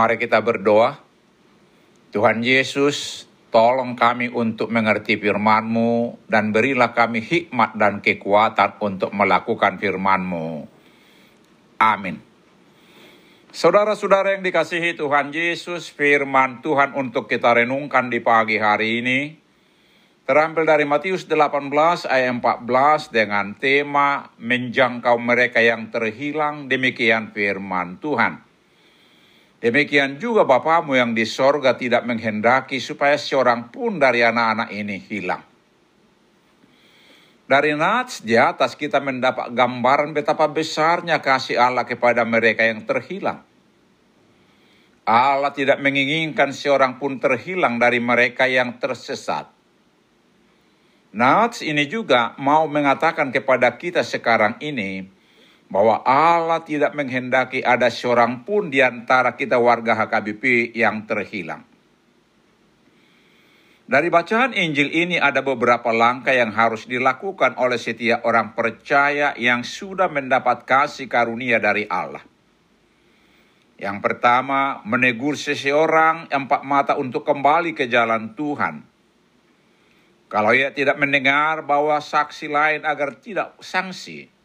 Mari kita berdoa. Tuhan Yesus, tolong kami untuk mengerti firman-Mu dan berilah kami hikmat dan kekuatan untuk melakukan firman-Mu. Amin. Saudara-saudara yang dikasihi Tuhan Yesus, firman Tuhan untuk kita renungkan di pagi hari ini terambil dari Matius 18 ayat 14 dengan tema menjangkau mereka yang terhilang demikian firman Tuhan. Demikian juga Bapamu yang di sorga tidak menghendaki supaya seorang pun dari anak-anak ini hilang. Dari nats di atas kita mendapat gambaran betapa besarnya kasih Allah kepada mereka yang terhilang. Allah tidak menginginkan seorang pun terhilang dari mereka yang tersesat. Nats ini juga mau mengatakan kepada kita sekarang ini bahwa Allah tidak menghendaki ada seorang pun di antara kita warga HKBP yang terhilang. Dari bacaan Injil ini ada beberapa langkah yang harus dilakukan oleh setiap orang percaya yang sudah mendapat kasih karunia dari Allah. Yang pertama, menegur seseorang empat mata untuk kembali ke jalan Tuhan. Kalau ia tidak mendengar, bahwa saksi lain agar tidak sanksi.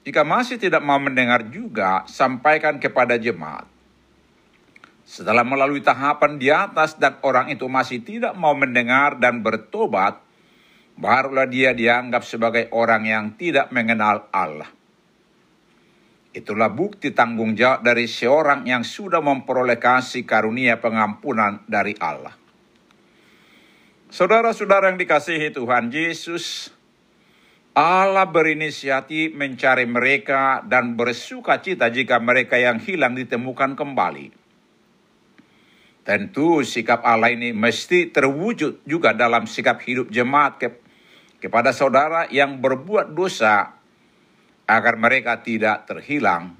Jika masih tidak mau mendengar juga, sampaikan kepada jemaat. Setelah melalui tahapan di atas dan orang itu masih tidak mau mendengar dan bertobat, barulah dia dianggap sebagai orang yang tidak mengenal Allah. Itulah bukti tanggung jawab dari seorang yang sudah memperoleh kasih karunia pengampunan dari Allah. Saudara-saudara yang dikasihi Tuhan Yesus, Allah berinisiatif mencari mereka dan bersuka cita jika mereka yang hilang ditemukan kembali. Tentu sikap Allah ini mesti terwujud juga dalam sikap hidup jemaat ke, kepada saudara yang berbuat dosa agar mereka tidak terhilang.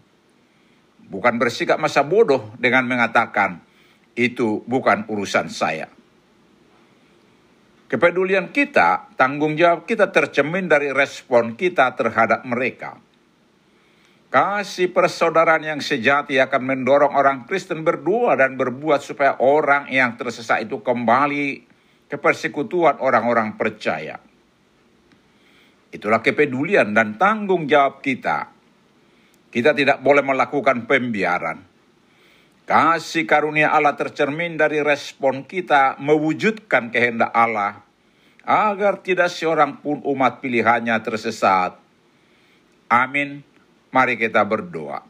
Bukan bersikap masa bodoh dengan mengatakan, itu bukan urusan saya. Kepedulian kita, tanggung jawab kita tercemin dari respon kita terhadap mereka. Kasih persaudaraan yang sejati akan mendorong orang Kristen berdua dan berbuat supaya orang yang tersesat itu kembali ke persekutuan orang-orang percaya. Itulah kepedulian dan tanggung jawab kita. Kita tidak boleh melakukan pembiaran. Kasih karunia Allah tercermin dari respon kita mewujudkan kehendak Allah agar tidak seorang pun umat pilihannya tersesat. Amin. Mari kita berdoa.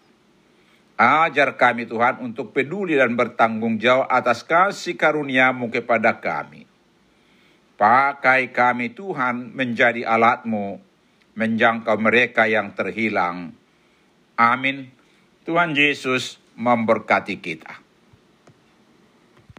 Ajar kami Tuhan untuk peduli dan bertanggung jawab atas kasih karuniamu kepada kami. Pakai kami Tuhan menjadi alatmu menjangkau mereka yang terhilang. Amin. Tuhan Yesus memberkati kita.